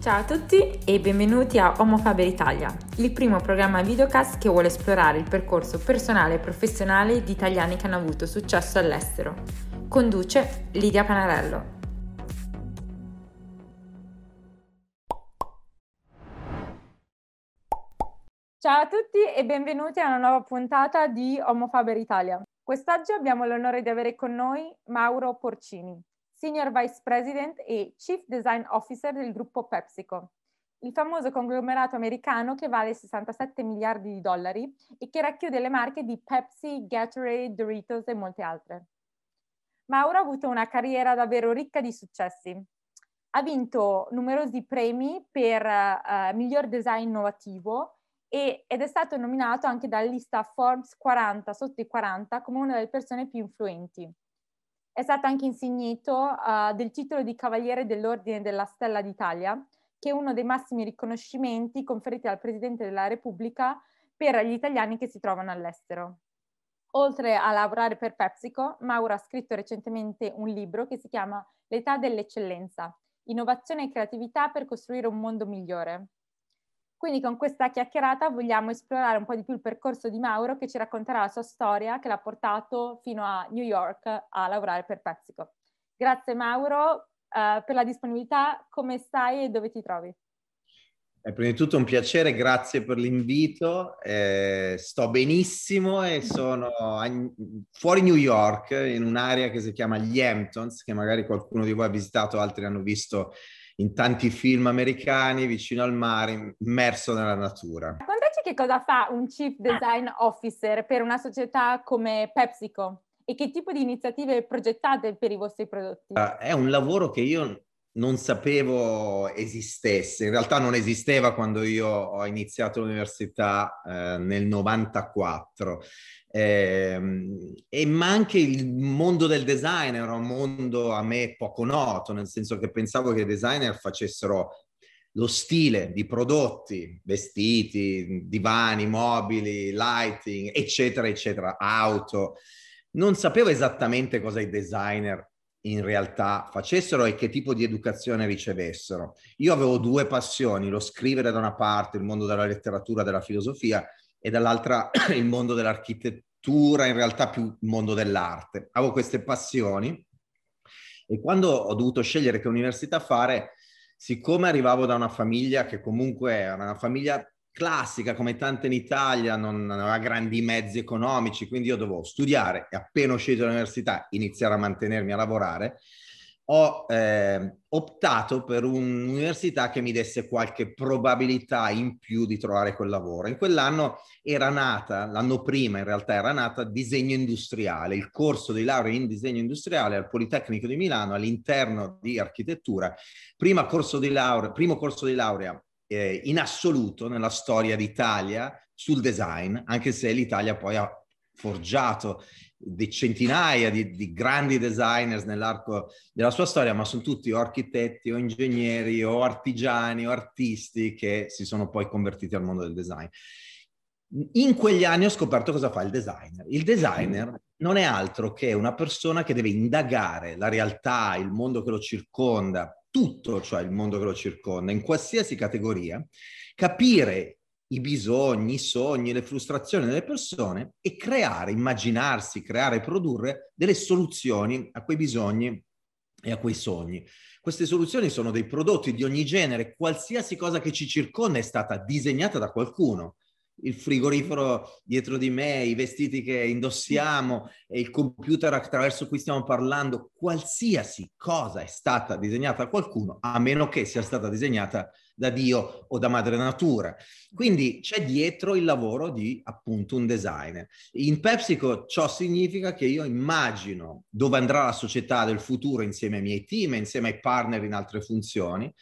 Ciao a tutti e benvenuti a Homo Faber Italia, il primo programma videocast che vuole esplorare il percorso personale e professionale di italiani che hanno avuto successo all'estero. Conduce Lidia Panarello. Ciao a tutti e benvenuti a una nuova puntata di Homo Faber Italia. Quest'oggi abbiamo l'onore di avere con noi Mauro Porcini, Senior Vice President e Chief Design Officer del gruppo PepsiCo, il famoso conglomerato americano che vale 67 miliardi di dollari e che racchiude le marche di Pepsi, Gatorade, Doritos e molte altre. Mauro ha avuto una carriera davvero ricca di successi. Ha vinto numerosi premi per uh, miglior design innovativo e, ed è stato nominato anche dalla lista Forbes 40 sotto i 40 come una delle persone più influenti. È stato anche insignito uh, del titolo di Cavaliere dell'Ordine della Stella d'Italia, che è uno dei massimi riconoscimenti conferiti dal Presidente della Repubblica per gli italiani che si trovano all'estero. Oltre a lavorare per PepsiCo, Mauro ha scritto recentemente un libro che si chiama L'età dell'eccellenza, innovazione e creatività per costruire un mondo migliore. Quindi con questa chiacchierata vogliamo esplorare un po' di più il percorso di Mauro che ci racconterà la sua storia che l'ha portato fino a New York a lavorare per PepsiCo. Grazie Mauro uh, per la disponibilità, come stai e dove ti trovi? Eh, prima di tutto un piacere, grazie per l'invito. Eh, sto benissimo e sono a, fuori New York, in un'area che si chiama gli Hamptons, che magari qualcuno di voi ha visitato, altri hanno visto in tanti film americani, vicino al mare, immerso nella natura. Raccontaci che cosa fa un Chief Design Officer per una società come PepsiCo e che tipo di iniziative progettate per i vostri prodotti? Uh, è un lavoro che io non sapevo esistesse. In realtà non esisteva quando io ho iniziato l'università eh, nel 94. Eh, e, ma anche il mondo del design era un mondo a me poco noto, nel senso che pensavo che i designer facessero lo stile di prodotti, vestiti, divani, mobili, lighting, eccetera, eccetera, auto. Non sapevo esattamente cosa i designer in realtà facessero e che tipo di educazione ricevessero. Io avevo due passioni, lo scrivere da una parte, il mondo della letteratura, della filosofia, e dall'altra il mondo dell'architettura, in realtà più il mondo dell'arte. Avevo queste passioni e quando ho dovuto scegliere che università fare, siccome arrivavo da una famiglia che comunque era una famiglia classica, come tante in Italia, non aveva grandi mezzi economici, quindi io dovevo studiare e appena uscito dall'università iniziare a mantenermi a lavorare. Ho eh, optato per un'università che mi desse qualche probabilità in più di trovare quel lavoro. In quell'anno era nata, l'anno prima in realtà era nata disegno industriale, il corso di laurea in disegno industriale al Politecnico di Milano all'interno di architettura. Prima corso di laurea, primo corso di laurea eh, in assoluto nella storia d'Italia sul design, anche se l'Italia poi ha forgiato di centinaia di, di, grandi designers nell'arco della sua storia, ma sono tutti o architetti o ingegneri o artigiani o artisti che si sono poi convertiti al mondo del design. In quegli anni ho scoperto cosa fa il designer. Il designer non è altro che una persona che deve indagare la realtà, il mondo che lo circonda, tutto, cioè il mondo che lo circonda, in qualsiasi categoria, capire i bisogni, i sogni, le frustrazioni delle persone e creare, immaginarsi, creare e produrre delle soluzioni a quei bisogni e a quei sogni. Queste soluzioni sono dei prodotti di ogni genere, qualsiasi cosa che ci circonda è stata disegnata da qualcuno il frigorifero dietro di me, i vestiti che indossiamo il computer attraverso cui stiamo parlando, qualsiasi cosa è stata disegnata da qualcuno, a meno che sia stata disegnata da Dio o da madre natura. Quindi c'è dietro il lavoro di appunto un designer. In PepsiCo ciò significa che io immagino dove andrà la società del futuro insieme ai miei team, insieme ai partner in altre funzioni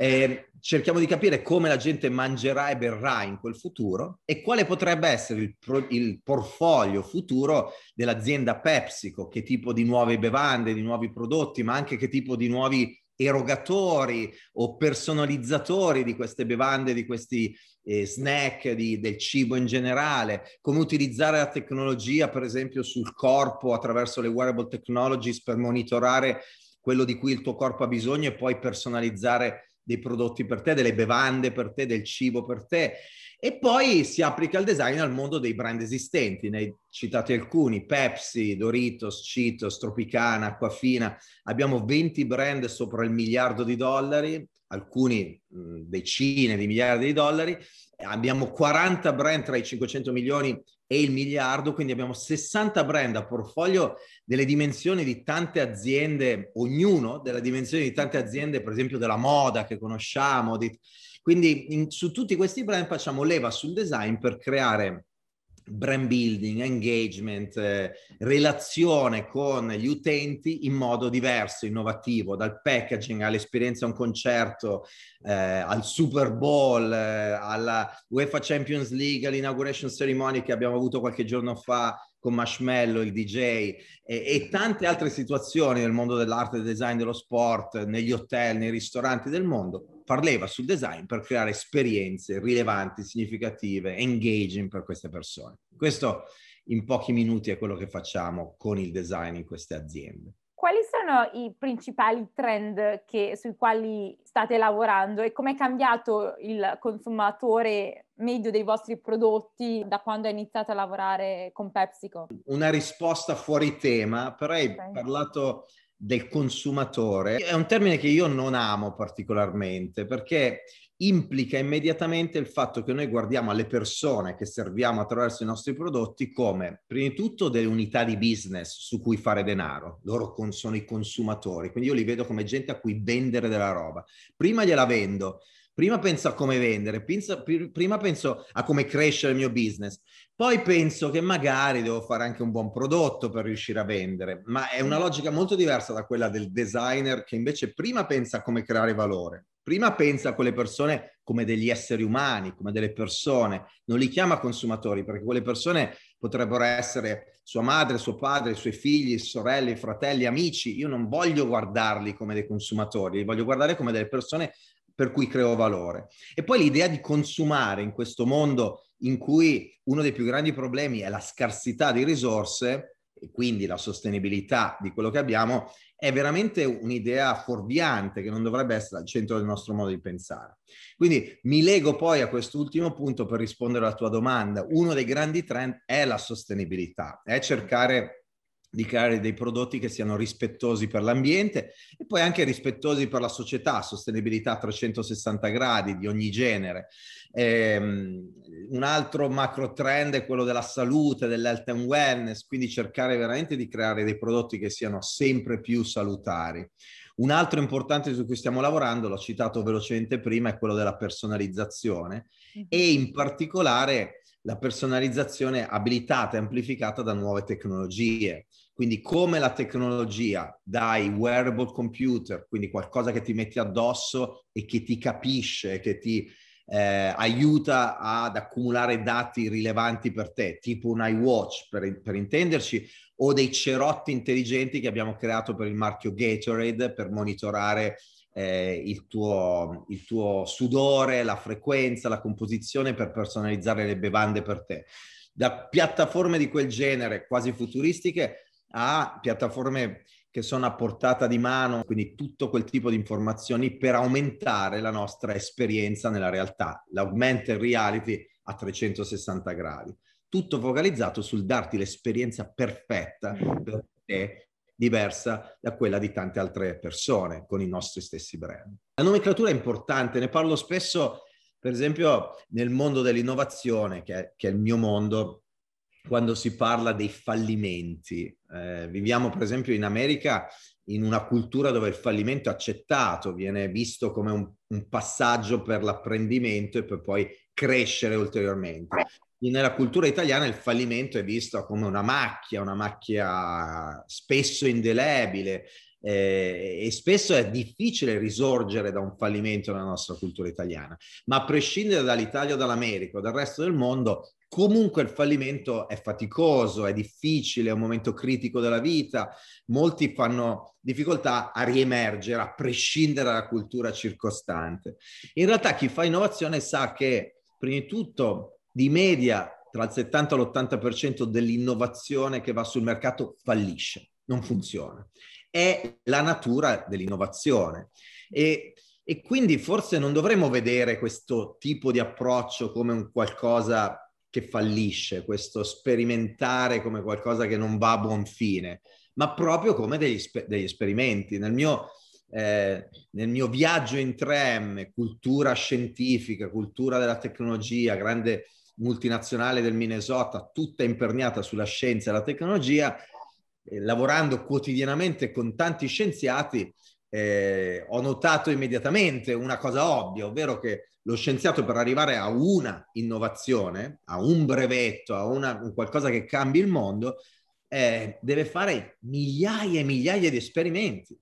eh, cerchiamo di capire come la gente mangerà e berrà in quel futuro e quale potrebbe essere il, pro, il portfolio futuro dell'azienda PepsiCo, che tipo di nuove bevande, di nuovi prodotti, ma anche che tipo di nuovi erogatori o personalizzatori di queste bevande, di questi eh, snack, di, del cibo in generale, come utilizzare la tecnologia, per esempio, sul corpo attraverso le wearable technologies per monitorare quello di cui il tuo corpo ha bisogno e poi personalizzare dei prodotti per te, delle bevande per te, del cibo per te. E poi si applica il design al mondo dei brand esistenti, ne hai citati alcuni, Pepsi, Doritos, Cheetos, Tropicana, Acquafina. Abbiamo 20 brand sopra il miliardo di dollari, alcuni decine di miliardi di dollari. Abbiamo 40 brand tra i 500 milioni e il miliardo, quindi abbiamo 60 brand a portfolio delle dimensioni di tante aziende, ognuno delle dimensioni di tante aziende, per esempio della moda che conosciamo. Di... Quindi in, su tutti questi brand facciamo leva sul design per creare brand building, engagement, eh, relazione con gli utenti in modo diverso, innovativo, dal packaging all'esperienza a un concerto, eh, al Super Bowl, eh, alla UEFA Champions League, all'inauguration ceremony che abbiamo avuto qualche giorno fa con Marshmallow, il DJ e, e, tante altre situazioni nel mondo dell'arte, del design, dello sport, negli hotel, nei ristoranti del mondo, parleva sul design per creare esperienze rilevanti, significative, engaging per queste persone. Questo in pochi minuti è quello che facciamo con il design in queste aziende. Quali sono i principali trend che, sui quali state lavorando e come è cambiato il consumatore medio dei vostri prodotti da quando hai iniziato a lavorare con PepsiCo? Una risposta fuori tema, però hai okay. parlato del consumatore. È un termine che io non amo particolarmente perché implica immediatamente il fatto che noi guardiamo alle persone che serviamo attraverso i nostri prodotti come, prima di tutto, delle unità di business su cui fare denaro. Loro con, sono i consumatori, quindi io li vedo come gente a cui vendere della roba. Prima gliela vendo, prima penso a come vendere, penso, prima penso a come crescere il mio business, poi penso che magari devo fare anche un buon prodotto per riuscire a vendere, ma è una logica molto diversa da quella del designer che invece prima pensa a come creare valore, prima pensa a quelle persone come degli esseri umani, come delle persone, non li chiama consumatori perché quelle persone potrebbero essere sua madre, suo padre, i suoi figli, sorelle, fratelli, amici. Io non voglio guardarli come dei consumatori, li voglio guardare come delle persone per cui creo valore. E poi l'idea di consumare in questo mondo in cui uno dei più grandi problemi è la scarsità di risorse e quindi la sostenibilità di quello che abbiamo, è veramente un'idea fuorviante che non dovrebbe essere al centro del nostro modo di pensare. Quindi mi lego poi a quest'ultimo punto per rispondere alla tua domanda. Uno dei grandi trend è la sostenibilità, è cercare di creare dei prodotti che siano rispettosi per l'ambiente e poi anche rispettosi per la società, sostenibilità a 360 gradi di ogni genere. Ehm, un altro macro trend è quello della salute, dell'health and wellness, quindi cercare veramente di creare dei prodotti che siano sempre più salutari. Un altro importante su cui stiamo lavorando, l'ho citato velocemente prima, è quello della personalizzazione e in particolare la personalizzazione abilitata e amplificata da nuove tecnologie. Quindi come la tecnologia dai wearable computer, quindi qualcosa che ti metti addosso e che ti capisce, che ti eh, aiuta ad accumulare dati rilevanti per te, tipo un iWatch per, per intenderci, o dei cerotti intelligenti che abbiamo creato per il marchio Gatorade per monitorare eh, il, tuo, il tuo sudore, la frequenza, la composizione per personalizzare le bevande per te. Da piattaforme di quel genere, quasi futuristiche, a piattaforme che sono a portata di mano, quindi tutto quel tipo di informazioni per aumentare la nostra esperienza nella realtà, l'augmented reality a 360 gradi. Tutto focalizzato sul darti l'esperienza perfetta per te, diversa da quella di tante altre persone con i nostri stessi brand. La nomenclatura è importante, ne parlo spesso, per esempio, nel mondo dell'innovazione, che è, che è il mio mondo, quando si parla dei fallimenti. Eh, viviamo per esempio in America in una cultura dove il fallimento è accettato, viene visto come un, un passaggio per l'apprendimento e per poi crescere ulteriormente. Nella cultura italiana il fallimento è visto come una macchia, una macchia spesso indelebile, eh, e spesso è difficile risorgere da un fallimento nella nostra cultura italiana, ma a prescindere dall'Italia o dall'America o dal resto del mondo, Comunque il fallimento è faticoso, è difficile, è un momento critico della vita, molti fanno difficoltà a riemergere a prescindere dalla cultura circostante. In realtà chi fa innovazione sa che prima di tutto di media tra il 70 e l'80% dell'innovazione che va sul mercato fallisce, non funziona. È la natura dell'innovazione. E E quindi forse non dovremmo vedere questo tipo di approccio come un qualcosa che fallisce, questo sperimentare come qualcosa che non va a buon fine, ma proprio come degli, degli esperimenti. Nel mio, eh, nel mio viaggio in 3M, cultura scientifica, cultura della tecnologia, grande multinazionale del Minnesota, tutta imperniata sulla scienza e la tecnologia, eh, lavorando quotidianamente con tanti scienziati, eh, ho notato immediatamente una cosa ovvia, ovvero che lo scienziato per arrivare a una innovazione, a un brevetto, a una, un qualcosa che cambi il mondo, eh, deve fare migliaia e migliaia di esperimenti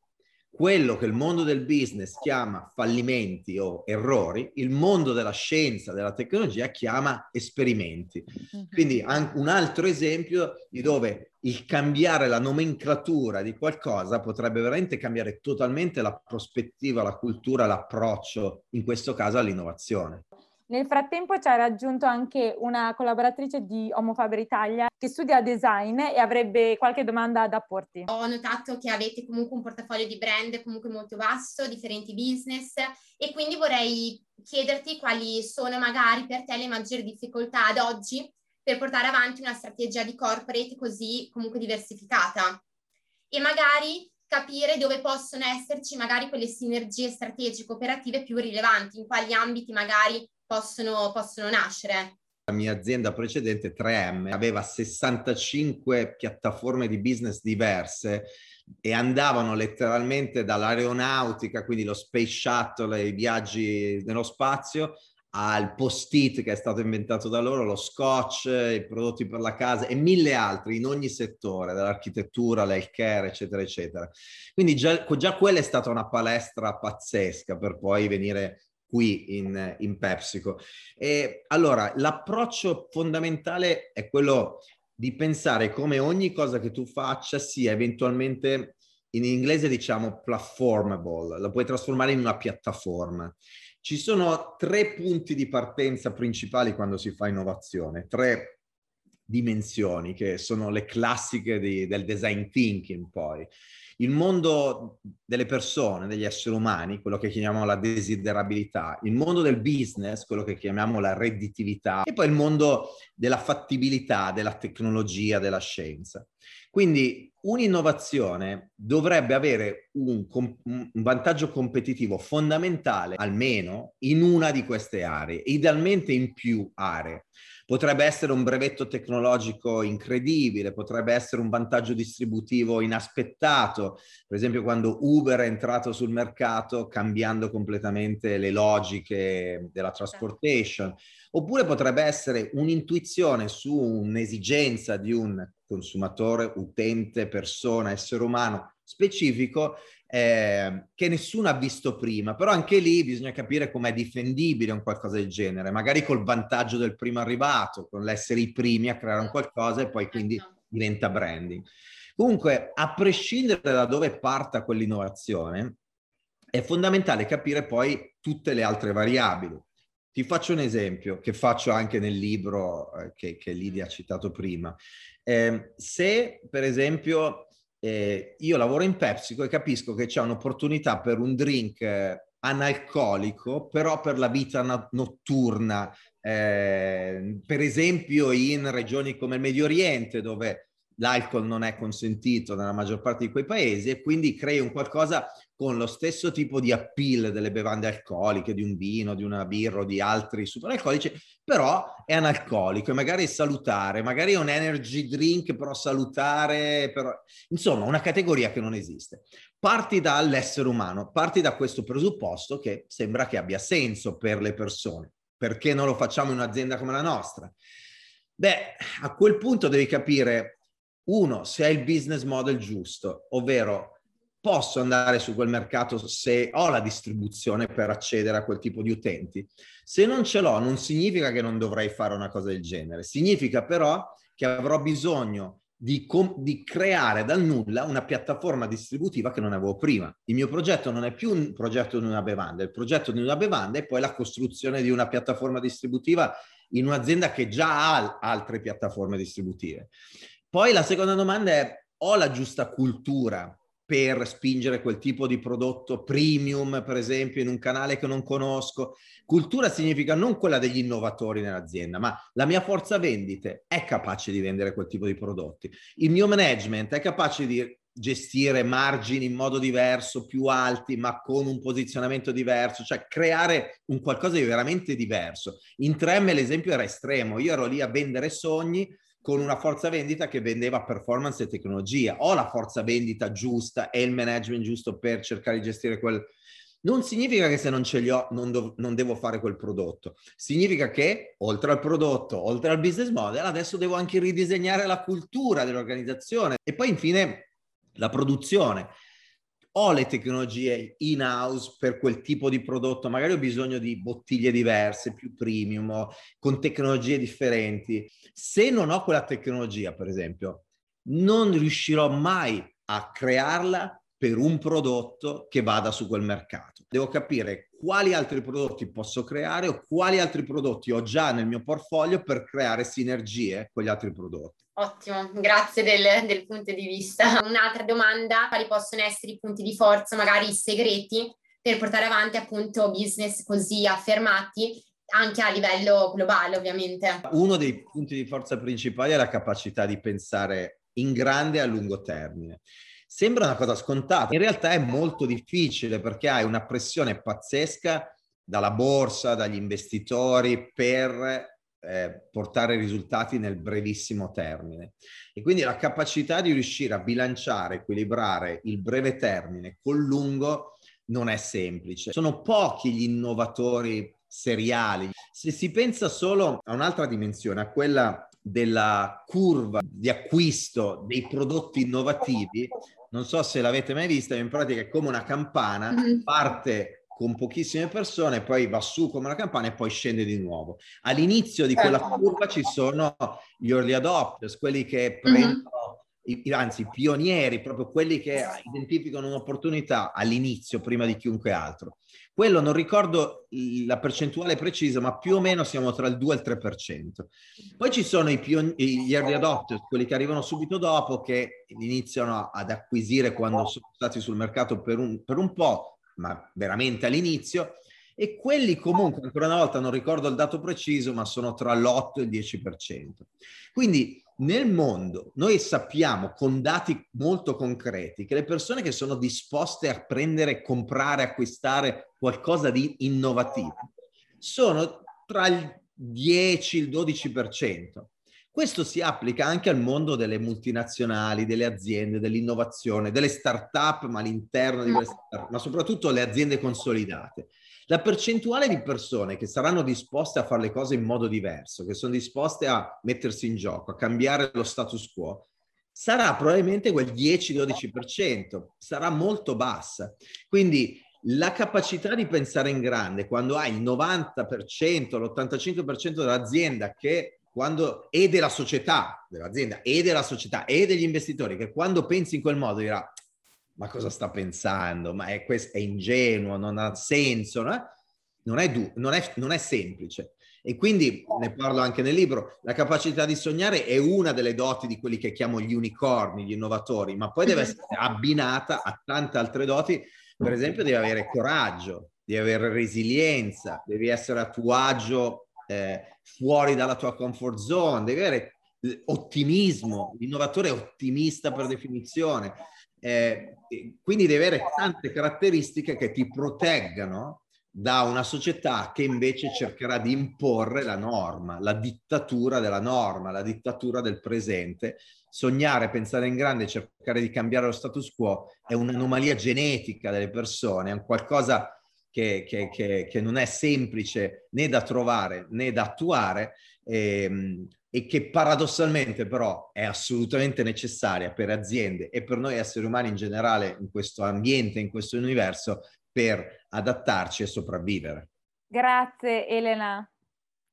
quello che il mondo del business chiama fallimenti o errori, il mondo della scienza, della tecnologia chiama esperimenti. Mhm. Quindi un altro esempio di dove il cambiare la nomenclatura di qualcosa potrebbe veramente cambiare totalmente la prospettiva, la cultura, l'approccio, in questo caso all'innovazione. Nel frattempo ci ha raggiunto anche una collaboratrice di Homofaber Italia che studia design e avrebbe qualche domanda da porti. Ho notato che avete comunque un portafoglio di brand comunque molto vasto, differenti business e quindi vorrei chiederti quali sono magari per te le maggiori difficoltà ad oggi per portare avanti una strategia di corporate così comunque diversificata e magari capire dove possono esserci magari quelle sinergie strategiche operative più rilevanti, in quali ambiti magari possono, possono nascere. La mia azienda precedente, 3M, aveva 65 piattaforme di business diverse e andavano letteralmente dall'aeronautica, quindi lo space shuttle, i viaggi nello spazio, al post-it che è stato inventato da loro, lo scotch, i prodotti per la casa e mille altri in ogni settore, dall'architettura all'healthcare, eccetera, eccetera. Quindi già, già quella è stata una palestra pazzesca per poi venire qui in, in PepsiCo. E allora, l'approccio fondamentale è quello di pensare come ogni cosa che tu faccia sia eventualmente, in inglese diciamo platformable, la puoi trasformare in una piattaforma. Ci sono tre punti di partenza principali quando si fa innovazione, tre dimensioni che sono le classiche di, del design thinking poi il mondo delle persone, degli esseri umani, quello che chiamiamo la desiderabilità, il mondo del business, quello che chiamiamo la redditività, e poi il mondo della fattibilità, della tecnologia, della scienza. Quindi un'innovazione dovrebbe avere un, un, vantaggio competitivo fondamentale, almeno in una di queste aree, idealmente in più aree. Potrebbe essere un brevetto tecnologico incredibile, potrebbe essere un vantaggio distributivo inaspettato, per esempio quando Uber è entrato sul mercato cambiando completamente le logiche della transportation, oppure potrebbe essere un'intuizione su un'esigenza di un consumatore, utente, persona, essere umano specifico eh, che nessuno ha visto prima, però anche lì bisogna capire com'è difendibile un qualcosa del genere, magari col vantaggio del primo arrivato, con l'essere i primi a creare un qualcosa e poi quindi certo. diventa branding. Comunque, a prescindere da dove parta quell'innovazione, è fondamentale capire poi tutte le altre variabili. Ti faccio un esempio che faccio anche nel libro eh, che, che Lidia ha citato prima. Eh, se, per esempio, eh, io lavoro in PepsiCo e capisco che c'è un'opportunità per un drink eh, analcolico, però per la vita na- notturna, eh, per esempio in regioni come il Medio Oriente, dove l'alcol non è consentito nella maggior parte di quei paesi e quindi crei un qualcosa con lo stesso tipo di appeal delle bevande alcoliche, di un vino, di una birra o di altri superalcolici, però è analcolico e magari salutare, magari è un energy drink però salutare, però... insomma una categoria che non esiste. Parti dall'essere umano, parti da questo presupposto che sembra che abbia senso per le persone. Perché non lo facciamo in un'azienda come la nostra? Beh, a quel punto devi capire, uno, se hai il business model giusto, ovvero posso andare su quel mercato se ho la distribuzione per accedere a quel tipo di utenti. Se non ce l'ho, non significa che non dovrei fare una cosa del genere, significa però che avrò bisogno di, com- di, creare dal nulla una piattaforma distributiva che non avevo prima. Il mio progetto non è più un progetto di una bevanda, il progetto di una bevanda è poi la costruzione di una piattaforma distributiva in un'azienda che già ha altre piattaforme distributive. Poi la seconda domanda è, ho la giusta cultura per spingere quel tipo di prodotto premium, per esempio, in un canale che non conosco. Cultura significa non quella degli innovatori nell'azienda, ma la mia forza vendite è capace di vendere quel tipo di prodotti. Il mio management è capace di gestire margini in modo diverso, più alti, ma con un posizionamento diverso, cioè creare un qualcosa di veramente diverso. In 3M l'esempio era estremo, io ero lì a vendere sogni con una forza vendita che vendeva performance e tecnologia. Ho la forza vendita giusta e il management giusto per cercare di gestire quel... Non significa che se non ce li ho non, dov- non devo fare quel prodotto. Significa che oltre al prodotto, oltre al business model, adesso devo anche ridisegnare la cultura dell'organizzazione. E poi infine la produzione. Ho le tecnologie in house per quel tipo di prodotto, magari ho bisogno di bottiglie diverse, più premium, con tecnologie differenti. Se non ho quella tecnologia, per esempio, non riuscirò mai a crearla per un prodotto che vada su quel mercato. Devo capire quali altri prodotti posso creare o quali altri prodotti ho già nel mio portfolio per creare sinergie con gli altri prodotti. Ottimo, grazie del, del punto di vista. Un'altra domanda, quali possono essere i punti di forza, magari segreti, per portare avanti appunto business così affermati anche a livello globale ovviamente. Uno dei punti di forza principali è la capacità di pensare in grande a lungo termine. Sembra una cosa scontata, in realtà è molto difficile perché hai una pressione pazzesca dalla borsa, dagli investitori per eh, portare risultati nel brevissimo termine. E quindi la capacità di riuscire a bilanciare, equilibrare il breve termine col lungo non è semplice. Sono pochi gli innovatori seriali. Se si pensa solo a un'altra dimensione, a quella della curva di acquisto dei prodotti innovativi, non so se l'avete mai vista, in pratica è come una campana, mm-hmm. parte con pochissime persone, poi va su come una campana e poi scende di nuovo. All'inizio di quella certo. curva ci sono gli early adopters, quelli che mhm. prendono, mm-hmm. i, anzi i pionieri, proprio quelli che identificano un'opportunità all'inizio, prima di chiunque altro. Quello non ricordo la percentuale precisa, ma più o meno siamo tra il 2 e il 3%. Poi ci sono i pion- gli early adopters, quelli che arrivano subito dopo, che iniziano ad acquisire quando sono stati sul mercato per un, per un po', ma veramente all'inizio, e quelli comunque, ancora una volta non ricordo il dato preciso, ma sono tra l'8 e il 10%. Quindi nel mondo noi sappiamo con dati molto concreti che le persone che sono disposte a prendere, comprare, acquistare qualcosa di innovativo sono tra il 10 e il 12%. Questo si applica anche al mondo delle multinazionali, delle aziende, dell'innovazione, delle start-up, ma all'interno di queste start ma soprattutto le aziende consolidate. La percentuale di persone che saranno disposte a fare le cose in modo diverso, che sono disposte a mettersi in gioco, a cambiare lo status quo, sarà probabilmente quel 10-12%, sarà molto bassa. Quindi la capacità di pensare in grande quando hai il 90%, l'85% dell'azienda che quando, e della società, dell'azienda e della società e degli investitori, che quando pensi in quel modo dirà ma cosa sta pensando? Ma è, questo, è ingenuo, non ha senso, no? non, è du- non, è, non è semplice. E quindi ne parlo anche nel libro, la capacità di sognare è una delle doti di quelli che chiamo gli unicorni, gli innovatori, ma poi deve essere abbinata a tante altre doti, per esempio devi avere coraggio, devi avere resilienza, devi essere a tuo agio eh, fuori dalla tua comfort zone, devi avere ottimismo, l'innovatore è ottimista per definizione, eh, quindi devi avere tante caratteristiche che ti proteggano da una società che invece cercherà di imporre la norma, la dittatura della norma, la dittatura del presente. Sognare, pensare in grande, cercare di cambiare lo status quo è un'anomalia genetica delle persone, è un qualcosa che, che, che, che non è semplice né da trovare né da attuare ehm, e che paradossalmente però è assolutamente necessaria per aziende e per noi esseri umani in generale in questo ambiente, in questo universo, per adattarci e sopravvivere. Grazie Elena.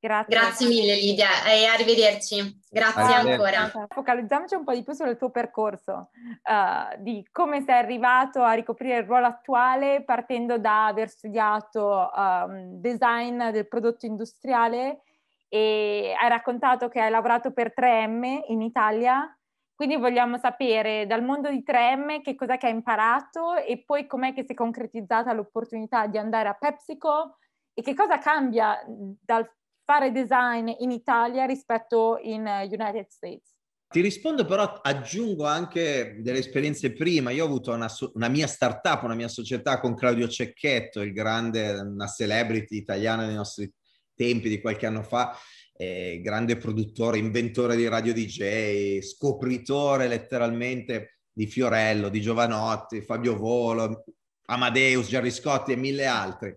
Grazie. Grazie mille Lidia e arrivederci. Grazie ancora. Focalizziamoci un po' di più sul tuo percorso, uh, di come sei arrivato a ricoprire il ruolo attuale partendo da aver studiato um, design del prodotto industriale e hai raccontato che hai lavorato per 3M in Italia Quindi vogliamo sapere dal mondo di 3M che cos'è che ha imparato e poi com'è che si è concretizzata l'opportunità di andare a PepsiCo e che cosa cambia dal fare design in Italia rispetto in eh, United States. Ti rispondo però, aggiungo anche delle esperienze prima. Io ho avuto una, una, mia startup, una mia società con Claudio Cecchetto, il grande, una celebrity italiana dei nostri tempi di qualche anno fa, eh, grande produttore, inventore di radio DJ, scopritore letteralmente di Fiorello, di Giovanotti, Fabio Volo, Amadeus, Gerry Scotti e mille altri.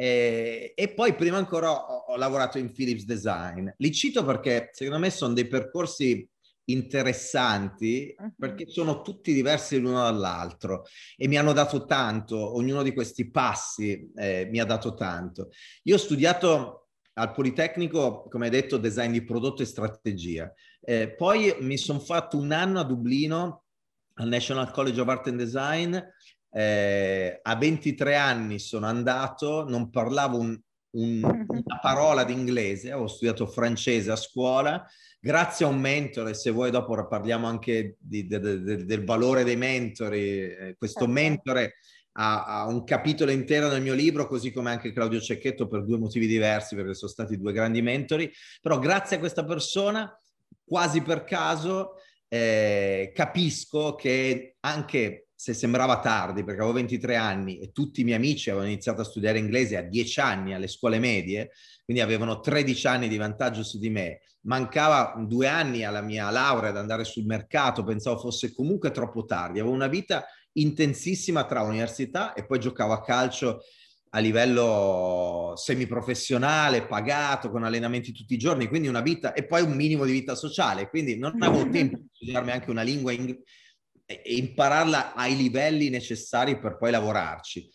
Eh, e poi prima ancora ho, ho, lavorato in Philips Design. Li cito perché secondo me sono dei percorsi interessanti uh-huh. perché sono tutti diversi l'uno dall'altro e mi hanno dato tanto, ognuno di questi passi eh, mi ha dato tanto. Io ho studiato al Politecnico, come hai detto, design di prodotto e strategia. Eh, poi mi sono fatto un anno a Dublino al National College of Art and Design. Eh, a 23 anni sono andato, non parlavo un, un, una parola di inglese, ho studiato francese a scuola, grazie a un mentore, se vuoi dopo parliamo anche di, de, de, de, del valore dei mentori, eh, questo certo. mentore ha, ha, un capitolo intero nel mio libro, così come anche Claudio Cecchetto per due motivi diversi, perché sono stati due grandi mentori, però grazie a questa persona, quasi per caso, eh, capisco che anche se sembrava tardi, perché avevo 23 anni e tutti i miei amici avevano iniziato a studiare inglese a 10 anni alle scuole medie, quindi avevano 13 anni di vantaggio su di me, mancava due anni alla mia laurea ad andare sul mercato, pensavo fosse comunque troppo tardi, avevo una vita intensissima tra università e poi giocavo a calcio a livello semiprofessionale, pagato, con allenamenti tutti i giorni, quindi una vita e poi un minimo di vita sociale, quindi non avevo tempo di studiarmi anche una lingua in, e impararla ai livelli necessari per poi lavorarci.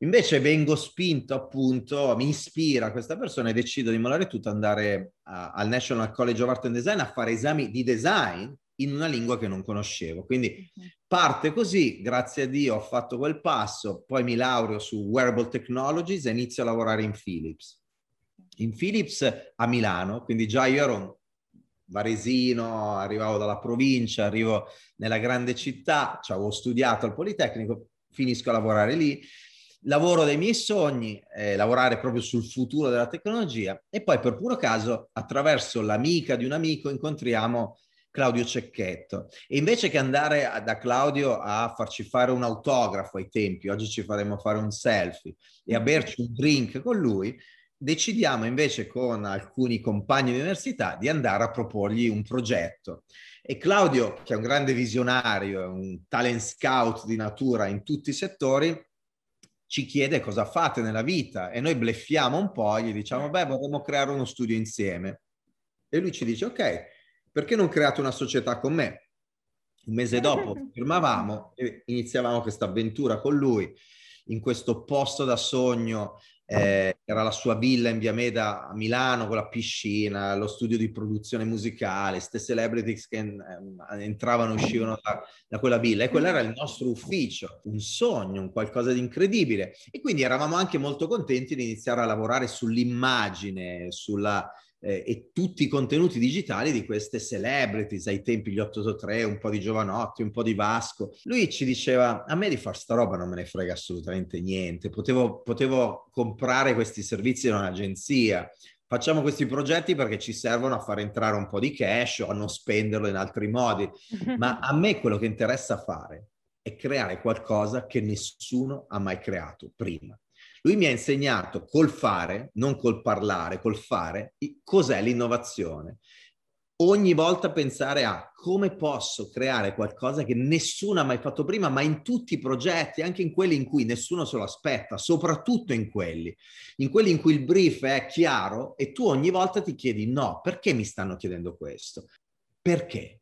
Invece vengo spinto appunto, mi ispira questa persona e decido di mollare tutto, andare a, al National College of Art and Design a fare esami di design in una lingua che non conoscevo. Quindi parte così, grazie a Dio ho fatto quel passo, poi mi laureo su Wearable Technologies e inizio a lavorare in Philips. In Philips a Milano, quindi già io ero un varesino, arrivavo dalla provincia, arrivo nella grande città, cioè avevo studiato al Politecnico, finisco a lavorare lì, lavoro dei miei sogni, eh, lavorare proprio sul futuro della tecnologia e poi per puro caso attraverso l'amica di un amico incontriamo Claudio Cecchetto. E invece che andare da Claudio a farci fare un autografo ai tempi, oggi ci faremo fare un selfie e a berci un drink con lui, decidiamo invece con alcuni compagni di università di andare a proporgli un progetto. E Claudio, che è un grande visionario, un talent scout di natura in tutti i settori, ci chiede cosa fate nella vita e noi bleffiamo un po', gli diciamo, beh, vorremmo creare uno studio insieme. E lui ci dice, ok, perché non create una società con me? Un mese dopo firmavamo e iniziavamo questa avventura con lui in questo posto da sogno eh, era la sua villa in via Meda a Milano con la piscina, lo studio di produzione musicale, ste celebrities che eh, entravano e uscivano da, da, quella villa. E quello era il nostro ufficio, un sogno, un qualcosa di incredibile. E quindi eravamo anche molto contenti di iniziare a lavorare sull'immagine, sulla eh, e tutti i contenuti digitali di queste celebrities, ai tempi gli 883, un po' di Giovanotti, un po' di Vasco. Lui ci diceva, a me di fare sta roba non me ne frega assolutamente niente, potevo, potevo comprare questi servizi da un'agenzia, facciamo questi progetti perché ci servono a far entrare un po' di cash o a non spenderlo in altri modi, ma a me quello che interessa fare è creare qualcosa che nessuno ha mai creato prima. Lui mi ha insegnato col fare, non col parlare, col fare, cos'è l'innovazione. Ogni volta pensare a come posso creare qualcosa che nessuno ha mai fatto prima, ma in tutti i progetti, anche in quelli in cui nessuno se lo aspetta, soprattutto in quelli, in quelli in cui il brief è chiaro e tu ogni volta ti chiedi no, perché mi stanno chiedendo questo? Perché?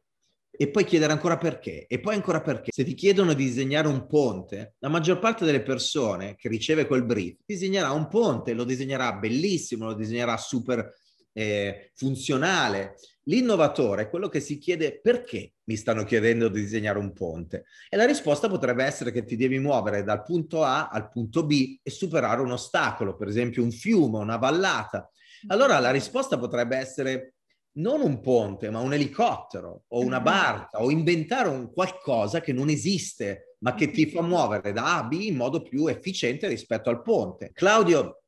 E poi chiedere ancora perché, e poi ancora perché. Se ti chiedono di disegnare un ponte, la maggior parte delle persone che riceve quel brief disegnerà un ponte, lo disegnerà bellissimo, lo disegnerà super eh, funzionale. L'innovatore è quello che si chiede perché mi stanno chiedendo di disegnare un ponte. E la risposta potrebbe essere che ti devi muovere dal punto A al punto B e superare un ostacolo, per esempio un fiume, una vallata. Allora la risposta potrebbe essere non un ponte, ma un elicottero o una mm-hmm. barca o inventare un qualcosa che non esiste, ma che ti fa muovere da A a B in modo più efficiente rispetto al ponte. Claudio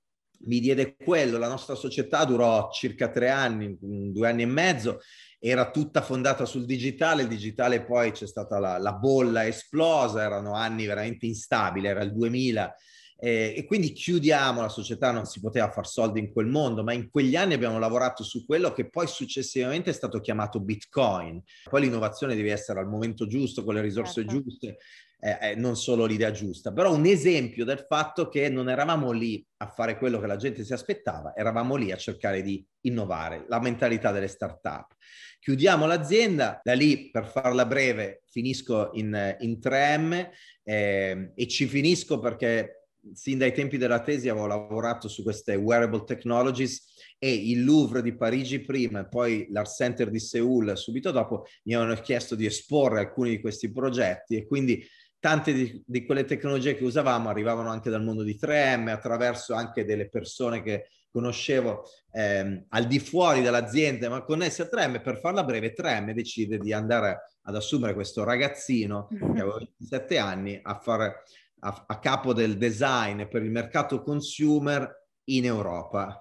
mi diede quello, la nostra società durò circa tre anni, due anni e mezzo, era tutta fondata sul digitale, il digitale poi c'è stata la, la bolla esplosa, erano anni veramente instabili, era il 2000 eh, e quindi chiudiamo la società, non si poteva far soldi in quel mondo, ma in quegli anni abbiamo lavorato su quello che poi successivamente è stato chiamato Bitcoin. Poi l'innovazione deve essere al momento giusto, con le risorse certo. giuste, eh, eh, non solo l'idea giusta, però un esempio del fatto che non eravamo lì a fare quello che la gente si aspettava, eravamo lì a cercare di innovare, la mentalità delle start-up. Chiudiamo l'azienda, da lì per farla breve finisco in, in 3M eh, e ci finisco perché sin dai tempi della tesi avevo lavorato su queste wearable technologies e il Louvre di Parigi prima e poi l'Art Center di Seoul subito dopo mi avevano chiesto di esporre alcuni di questi progetti e quindi tante di, di, quelle tecnologie che usavamo arrivavano anche dal mondo di 3M attraverso anche delle persone che conoscevo ehm, al di fuori dell'azienda ma connesse a 3M per farla breve 3M decide di andare ad assumere questo ragazzino che aveva 27 anni a fare a, a capo del design per il mercato consumer in Europa.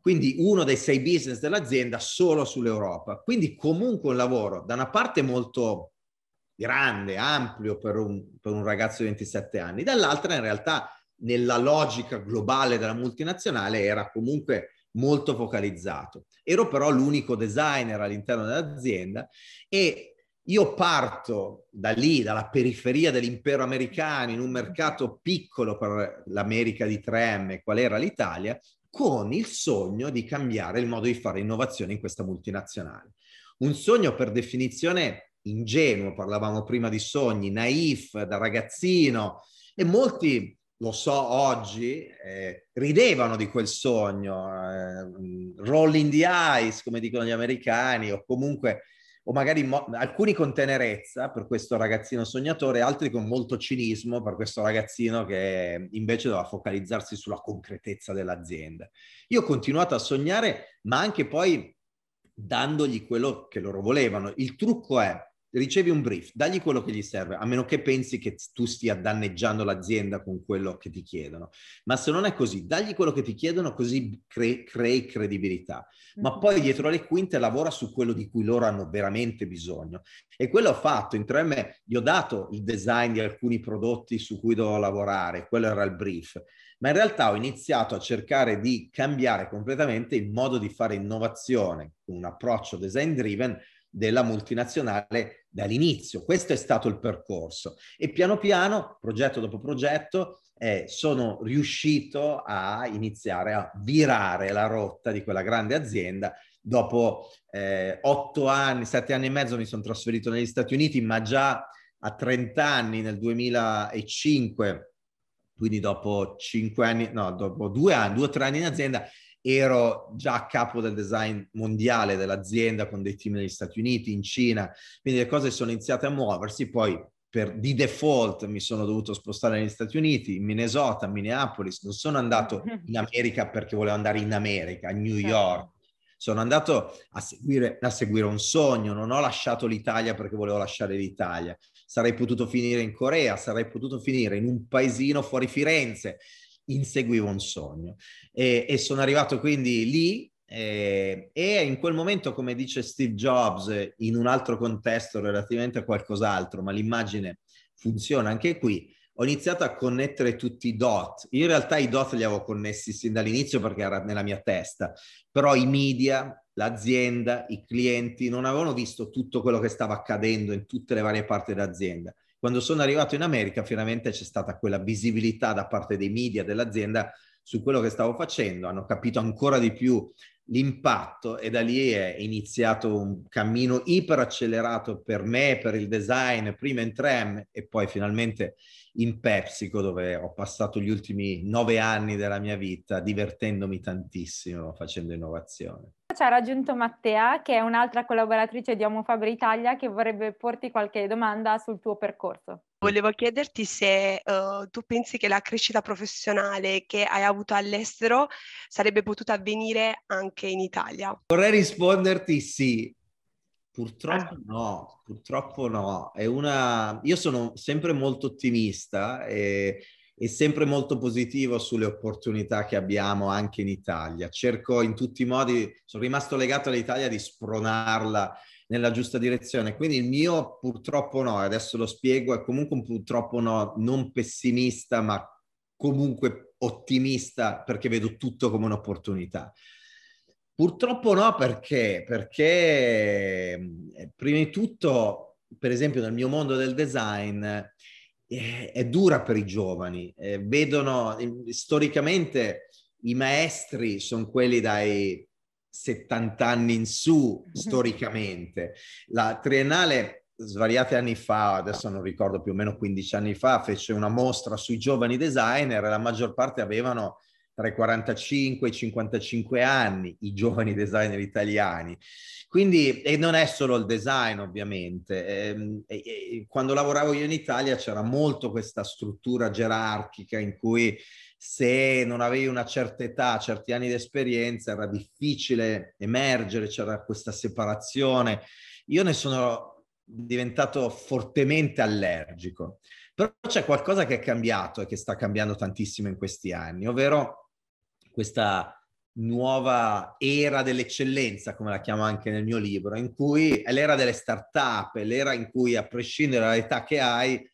Quindi uno dei sei business dell'azienda solo sull'Europa. Quindi comunque un lavoro da una parte molto grande, ampio per un, per un ragazzo di 27 anni, dall'altra in realtà nella logica globale della multinazionale era comunque molto focalizzato. Ero però l'unico designer all'interno dell'azienda e io parto da lì, dalla periferia dell'impero americano, in un mercato piccolo per l'America di 3M, qual era l'Italia, con il sogno di cambiare il modo di fare innovazione in questa multinazionale. Un sogno per definizione ingenuo, parlavamo prima di sogni, naif, da ragazzino, e molti, lo so oggi, eh, ridevano di quel sogno, eh, rolling the eyes, come dicono gli americani, o comunque o magari mo- alcuni con tenerezza per questo ragazzino sognatore, altri con molto cinismo per questo ragazzino che invece doveva focalizzarsi sulla concretezza dell'azienda. Io ho continuato a sognare, ma anche poi dandogli quello che loro volevano. Il trucco è ricevi un brief, dagli quello che gli serve, a meno che pensi che tu stia danneggiando l'azienda con quello che ti chiedono. Ma se non è così, dagli quello che ti chiedono, così cre- crei credibilità. Ma mm-hmm. poi dietro le quinte lavora su quello di cui loro hanno veramente bisogno. E quello ho fatto. In 3M gli ho dato il design di alcuni prodotti su cui dovevo lavorare, quello era il brief. Ma in realtà ho iniziato a cercare di cambiare completamente il modo di fare innovazione con un approccio design driven della multinazionale dall'inizio. Questo è stato il percorso e piano piano, progetto dopo progetto, eh, sono riuscito a iniziare a virare la rotta di quella grande azienda. Dopo eh, otto anni, sette anni e mezzo mi sono trasferito negli Stati Uniti, ma già a 30 anni nel 2005, quindi dopo cinque anni, no, dopo due anni, due o tre anni in azienda, ero già a capo del design mondiale dell'azienda con dei team negli Stati Uniti, in Cina, quindi le cose sono iniziate a muoversi, poi per, di default mi sono dovuto spostare negli Stati Uniti, in Minnesota, Minneapolis, non sono andato in America perché volevo andare in America, a New certo. York, sono andato a seguire, a seguire un sogno, non ho lasciato l'Italia perché volevo lasciare l'Italia, sarei potuto finire in Corea, sarei potuto finire in un paesino fuori Firenze, inseguivo un sogno. E, e sono arrivato quindi lì eh, e in quel momento, come dice Steve Jobs, in un altro contesto relativamente a qualcos'altro, ma l'immagine funziona anche qui, ho iniziato a connettere tutti i dot. Io in realtà i dot li avevo connessi sin dall'inizio perché era nella mia testa, però i media, l'azienda, i clienti non avevano visto tutto quello che stava accadendo in tutte le varie parti dell'azienda. Quando sono arrivato in America, finalmente c'è stata quella visibilità da parte dei media dell'azienda su quello che stavo facendo, hanno capito ancora di più l'impatto e da lì è iniziato un cammino iper accelerato per me, per il design, prima in 3M e poi finalmente in PepsiCo dove ho passato gli ultimi nove anni della mia vita divertendomi tantissimo facendo innovazione. Ci ha raggiunto Mattea, che è un'altra collaboratrice di Homo Faber Italia, che vorrebbe porti qualche domanda sul tuo percorso. Volevo chiederti se uh, tu pensi che la crescita professionale che hai avuto all'estero sarebbe potuta avvenire anche in Italia. Vorrei risponderti sì. Purtroppo no, purtroppo no. È una... Io sono sempre molto ottimista e e sempre molto positivo sulle opportunità che abbiamo anche in Italia. Cerco in tutti i modi, sono rimasto legato all'Italia di spronarla nella giusta direzione. Quindi il mio purtroppo no, adesso lo spiego, è comunque un purtroppo no, non pessimista, ma comunque ottimista perché vedo tutto come un'opportunità. Purtroppo no, perché? Perché eh, prima di tutto, per esempio nel mio mondo del design, è dura per i giovani. Eh, vedono storicamente i maestri sono quelli dai 70 anni in su, mhm. storicamente. La triennale svariati anni fa, adesso non ricordo più o meno 15 anni fa, fece una mostra sui giovani designer e la maggior parte avevano tra i 45 e i 55 anni, i giovani designer italiani. Quindi, e non è solo il design ovviamente, ehm, e, e, quando lavoravo io in Italia c'era molto questa struttura gerarchica in cui se non avevi una certa età, certi anni di esperienza, era difficile emergere, c'era questa separazione. Io ne sono diventato fortemente allergico. Però c'è qualcosa che è cambiato e che sta cambiando tantissimo in questi anni, ovvero questa nuova era dell'eccellenza, come la chiamo anche nel mio libro, in cui è l'era delle start-up, è l'era in cui a prescindere dall'età che hai,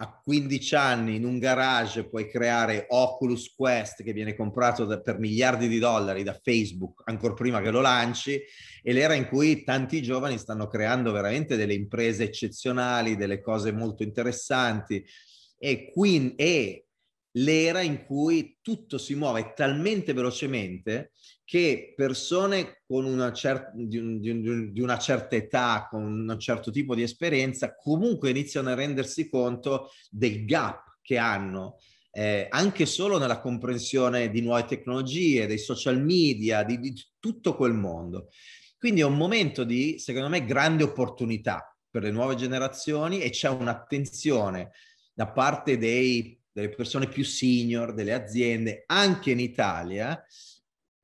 a 15 anni in un garage puoi creare Oculus Quest che viene comprato da, per miliardi di dollari da Facebook ancora prima che lo lanci e l'era in cui tanti giovani stanno creando veramente delle imprese eccezionali, delle cose molto interessanti e, qui, e l'era in cui tutto si muove talmente velocemente che persone con una cer- di, un, di, un, di, una certa età, con un certo tipo di esperienza, comunque iniziano a rendersi conto del gap che hanno, eh, anche solo nella comprensione di nuove tecnologie, dei social media, di, di tutto quel mondo. Quindi è un momento di, secondo me, grande opportunità per le nuove generazioni e c'è un'attenzione da parte dei delle persone più senior, delle aziende, anche in Italia,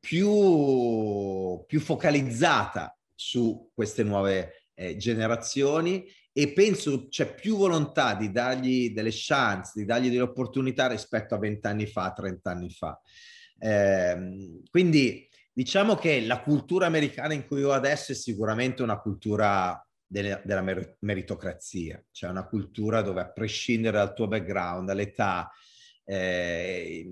più, più focalizzata su queste nuove eh, generazioni e penso c'è più volontà di dargli delle chance, di dargli delle opportunità rispetto a vent'anni fa, trent'anni fa. Eh, quindi diciamo che la cultura americana in cui io adesso è sicuramente una cultura delle, della mer- meritocrazia, cioè una cultura dove a prescindere dal tuo background, dall'età, eh,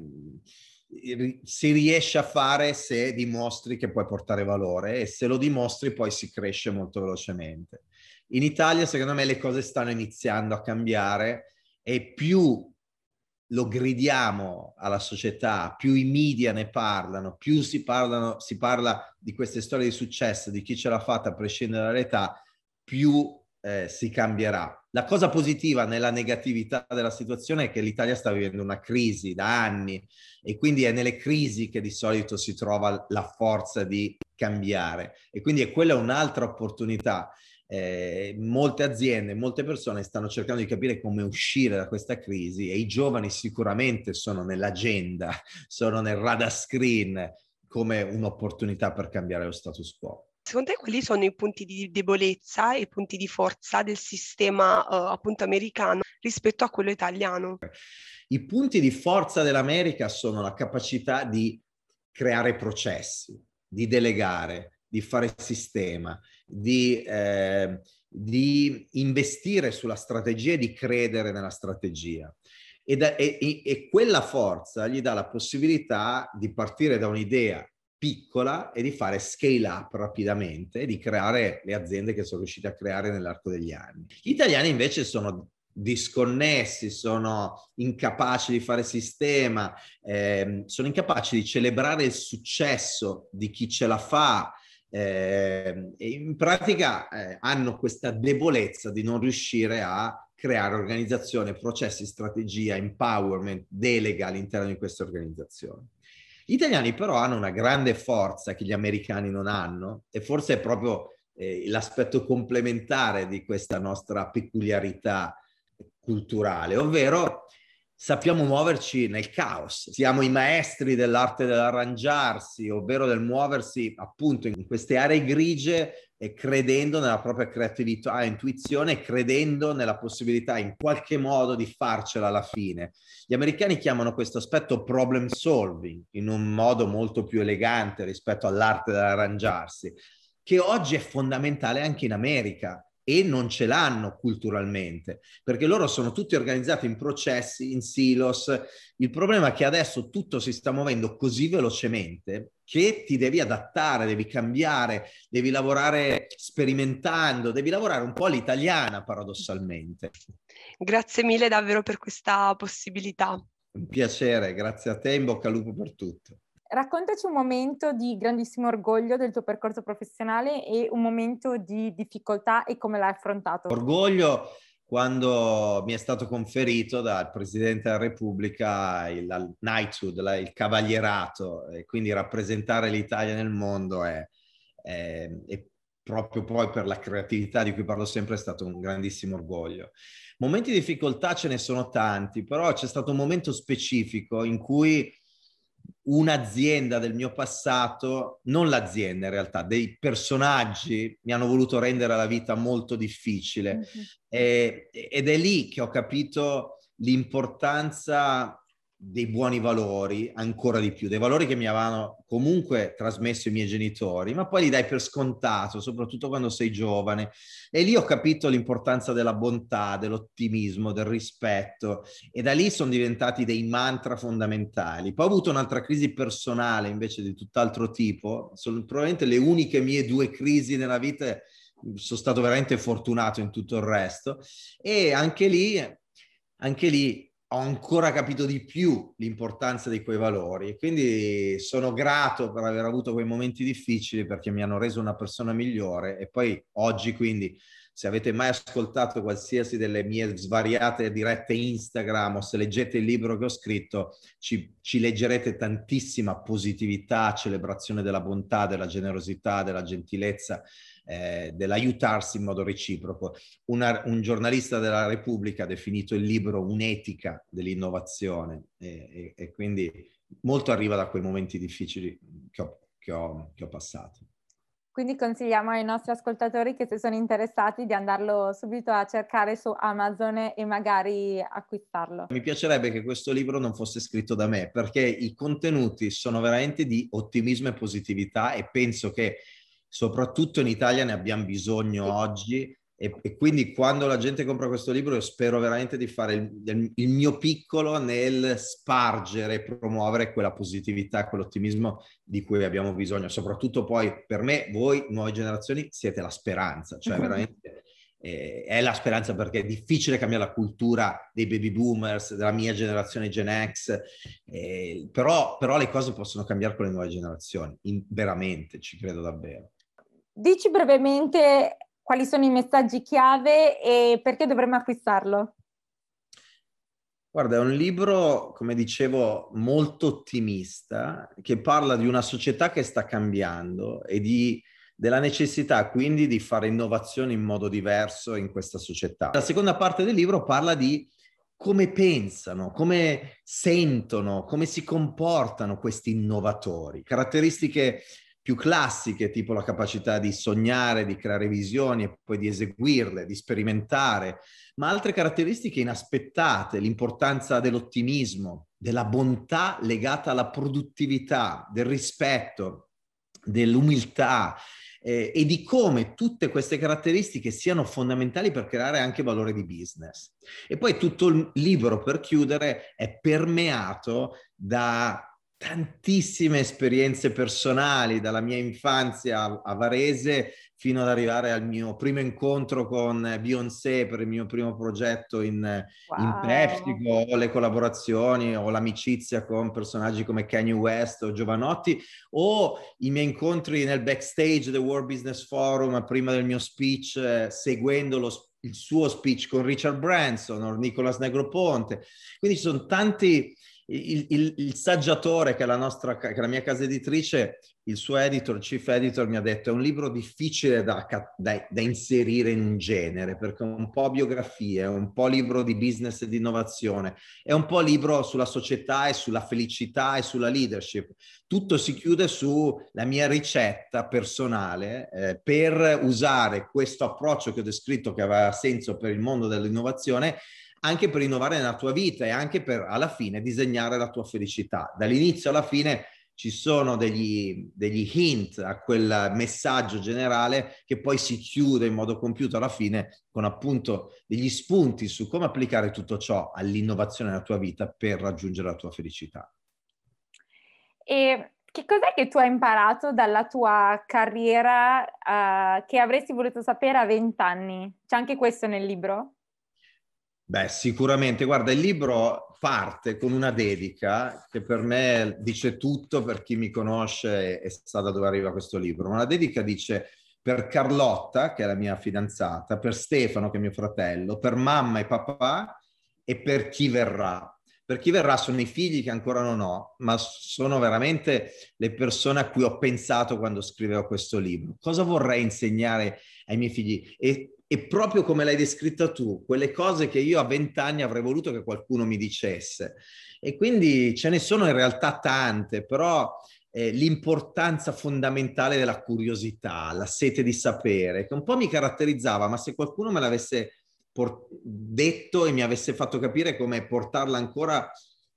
si riesce a fare se dimostri che puoi portare valore e se lo dimostri poi si cresce molto velocemente. In Italia secondo me le cose stanno iniziando a cambiare e più lo gridiamo alla società, più i media ne parlano, più si, parlano, si parla di queste storie di successo, di chi ce l'ha fatta a prescindere dall'età, più eh, si cambierà. La cosa positiva nella negatività della situazione è che l'Italia sta vivendo una crisi da anni e quindi è nelle crisi che di solito si trova la forza di cambiare e quindi è quella un'altra opportunità. Eh, molte aziende, molte persone stanno cercando di capire come uscire da questa crisi e i giovani sicuramente sono nell'agenda, sono nel radar screen come un'opportunità per cambiare lo status quo. Secondo te quali sono i punti di debolezza e i punti di forza del sistema uh, appunto americano rispetto a quello italiano? I punti di forza dell'America sono la capacità di creare processi, di delegare, di fare sistema, di, eh, di investire sulla strategia e di credere nella strategia. E, da, e, e, quella forza gli dà la possibilità di partire da un'idea piccola e di fare scale up rapidamente e di creare le aziende che sono riuscite a creare nell'arco degli anni. Gli italiani invece sono disconnessi, sono incapaci di fare sistema, eh, sono incapaci di celebrare il successo di chi ce la fa. Eh, e in pratica eh, hanno questa debolezza di non riuscire a creare organizzazione, processi, strategia, empowerment, delega all'interno di queste organizzazioni. Gli italiani però hanno una grande forza che gli americani non hanno e forse è proprio eh, l'aspetto complementare di questa nostra peculiarità culturale, ovvero sappiamo muoverci nel caos. Siamo i maestri dell'arte dell'arrangiarsi, ovvero del muoversi appunto in queste aree grigie e credendo nella propria creatività e intuizione, credendo nella possibilità in qualche modo di farcela alla fine. Gli americani chiamano questo aspetto problem solving in un modo molto più elegante rispetto all'arte dell'arrangiarsi, che oggi è fondamentale anche in America e non ce l'hanno culturalmente, perché loro sono tutti organizzati in processi, in silos. Il problema è che adesso tutto si sta muovendo così velocemente che ti devi adattare, devi cambiare, devi lavorare sperimentando, devi lavorare un po' all'italiana paradossalmente. Grazie mille davvero per questa possibilità. Un piacere, grazie a te, in bocca al lupo per tutto. Raccontaci un momento di grandissimo orgoglio del tuo percorso professionale e un momento di difficoltà e come l'hai affrontato. Orgoglio quando mi è stato conferito dal Presidente della Repubblica il, knighthood, il cavalierato, e quindi rappresentare l'Italia nel mondo è, è, è proprio poi per la creatività di cui parlo sempre è stato un grandissimo orgoglio. Momenti di difficoltà ce ne sono tanti, però c'è stato un momento specifico in cui un'azienda del mio passato, non l'azienda in realtà, dei personaggi mi hanno voluto rendere la vita molto difficile mm-hmm. e, ed è lì che ho capito l'importanza dei buoni valori, ancora di più, dei valori che mi avevano comunque trasmesso i miei genitori, ma poi li dai per scontato, soprattutto quando sei giovane. E lì ho capito l'importanza della bontà, dell'ottimismo, del rispetto e da lì sono diventati dei mantra fondamentali. Poi ho avuto un'altra crisi personale invece di tutt'altro tipo, sono probabilmente le uniche mie due crisi nella vita sono stato veramente fortunato in tutto il resto e anche lì, anche lì ho ancora capito di più l'importanza di quei valori. Quindi sono grato per aver avuto quei momenti difficili perché mi hanno reso una persona migliore e poi oggi quindi se avete mai ascoltato qualsiasi delle mie svariate dirette Instagram o se leggete il libro che ho scritto, ci, ci leggerete tantissima positività, celebrazione della bontà, della generosità, della gentilezza eh, dell'aiutarsi in modo reciproco. Una, un giornalista della Repubblica ha definito il libro un'etica dell'innovazione e, e, e quindi molto arriva da quei momenti difficili che ho, che ho, che ho passato. Quindi consigliamo ai nostri ascoltatori che se sono interessati di andarlo subito a cercare su Amazon e magari acquistarlo. Mi piacerebbe che questo libro non fosse scritto da me perché i contenuti sono veramente di ottimismo e positività e penso che soprattutto in Italia ne abbiamo bisogno oggi e, e, quindi quando la gente compra questo libro io spero veramente di fare il, il, mio piccolo nel spargere e promuovere quella positività, quell'ottimismo di cui abbiamo bisogno. Soprattutto poi per me, voi, nuove generazioni, siete la speranza, cioè veramente eh, è la speranza perché è difficile cambiare la cultura dei baby boomers, della mia generazione Gen X, eh, però, però, le cose possono cambiare con le nuove generazioni, in, veramente, ci credo davvero. Dici brevemente quali sono i messaggi chiave e perché dovremmo acquistarlo? Guarda, è un libro, come dicevo, molto ottimista, che parla di una società che sta cambiando e di, della necessità quindi di fare innovazione in modo diverso in questa società. La seconda parte del libro parla di come pensano, come sentono, come si comportano questi innovatori, caratteristiche più classiche, tipo la capacità di sognare, di creare visioni e poi di eseguirle, di sperimentare, ma altre caratteristiche inaspettate, l'importanza dell'ottimismo, della bontà legata alla produttività, del rispetto, dell'umiltà eh, e di come tutte queste caratteristiche siano fondamentali per creare anche valore di business. E poi tutto il libro, per chiudere, è permeato da tantissime esperienze personali, dalla mia infanzia a Varese fino ad arrivare al mio primo incontro con Beyoncé per il mio primo progetto in, wow. in Pepsico, o le collaborazioni o l'amicizia con personaggi come Kanye West o Giovanotti, o i miei incontri nel backstage del World Business Forum prima del mio speech, eh, seguendo lo, il suo speech con Richard Branson o Nicolas Negroponte. Quindi ci sono tanti il, il, il, saggiatore che è, la nostra, che è la mia casa editrice, il suo editor, il chief editor, mi ha detto è un libro difficile da, da, da, inserire in un genere perché è un po' biografia, è un po' libro di business e di innovazione, è un po' libro sulla società e sulla felicità e sulla leadership. Tutto si chiude sulla mia ricetta personale eh, per usare questo approccio che ho descritto che aveva senso per il mondo dell'innovazione anche per innovare nella tua vita e anche per alla fine disegnare la tua felicità. Dall'inizio alla fine ci sono degli, degli hint a quel messaggio generale che poi si chiude in modo compiuto alla fine con appunto degli spunti su come applicare tutto ciò all'innovazione nella tua vita per raggiungere la tua felicità. E che cos'è che tu hai imparato dalla tua carriera uh, che avresti voluto sapere a 20 anni? C'è anche questo nel libro? Beh, sicuramente. Guarda, il libro parte con una dedica che per me dice tutto per chi mi conosce e sa da dove arriva questo libro. Una dedica dice per Carlotta, che è la mia fidanzata, per Stefano, che è mio fratello, per mamma e papà e per chi verrà. Per chi verrà sono i figli che ancora non ho, ma sono veramente le persone a cui ho pensato quando scrivevo questo libro. Cosa vorrei insegnare ai miei figli? E e proprio come l'hai descritta tu, quelle cose che io a vent'anni avrei voluto che qualcuno mi dicesse. E quindi ce ne sono in realtà tante, però eh, l'importanza fondamentale della curiosità, la sete di sapere, che un po' mi caratterizzava, ma se qualcuno me l'avesse por- detto e mi avesse fatto capire come portarla ancora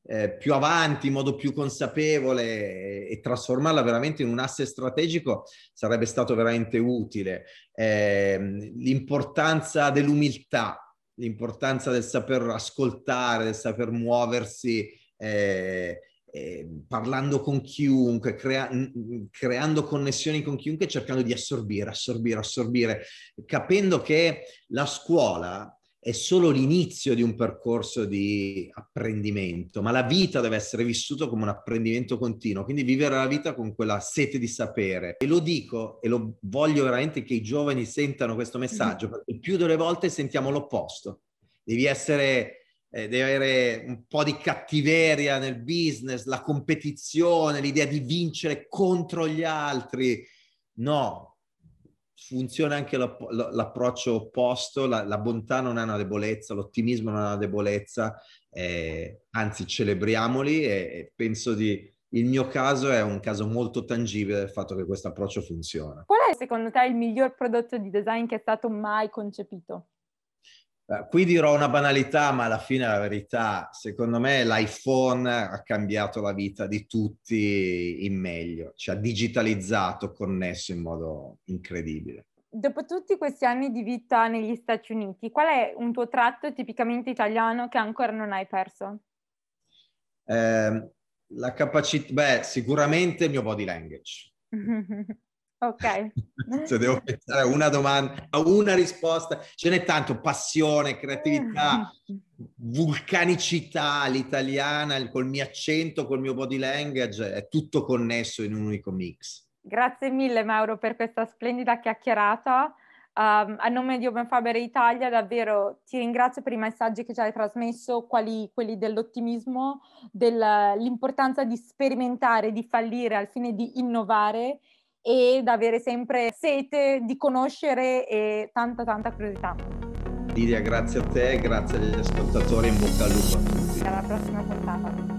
eh, più avanti in modo più consapevole e, e, trasformarla veramente in un asse strategico sarebbe stato veramente utile. Eh, l'importanza dell'umiltà, l'importanza del saper ascoltare, del saper muoversi. Eh, eh, parlando con chiunque, crea- creando connessioni con chiunque, cercando di assorbire, assorbire, assorbire, capendo che la scuola è solo l'inizio di un percorso di apprendimento, ma la vita deve essere vissuta come un apprendimento continuo, quindi vivere la vita con quella sete di sapere. E lo dico e lo voglio veramente che i giovani sentano questo messaggio, perché più delle volte sentiamo l'opposto. Devi essere eh, devi avere un po' di cattiveria nel business, la competizione, l'idea di vincere contro gli altri. No, funziona anche l'approccio opposto, la, la, bontà non è una debolezza, l'ottimismo non è una debolezza, eh, anzi celebriamoli e, e penso di, il mio caso è un caso molto tangibile del fatto che questo approccio funziona. Qual è secondo te il miglior prodotto di design che è stato mai concepito? Eh, qui dirò una banalità, ma alla fine la verità, secondo me l'iPhone ha cambiato la vita di tutti in meglio, ci ha digitalizzato, connesso in modo incredibile. Dopo tutti questi anni di vita negli Stati Uniti, qual è un tuo tratto tipicamente italiano che ancora non hai perso? Eh, la capacità, beh, sicuramente il mio body language. Ok. Se devo pensare a una domanda, a una risposta, ce n'è tanto, passione, creatività, vulcanicità, l'italiana, col mio accento, col mio body language, è tutto connesso in un unico mix. Grazie mille Mauro per questa splendida chiacchierata. Um, a nome di Open Faber Italia davvero ti ringrazio per i messaggi che ci hai trasmesso, quali quelli dell'ottimismo, dell'importanza di sperimentare, di fallire al fine di innovare ed avere sempre sete di conoscere e tanta tanta curiosità. Lidia, grazie a te, grazie agli ascoltatori, in bocca al lupo a tutti. Alla prossima puntata.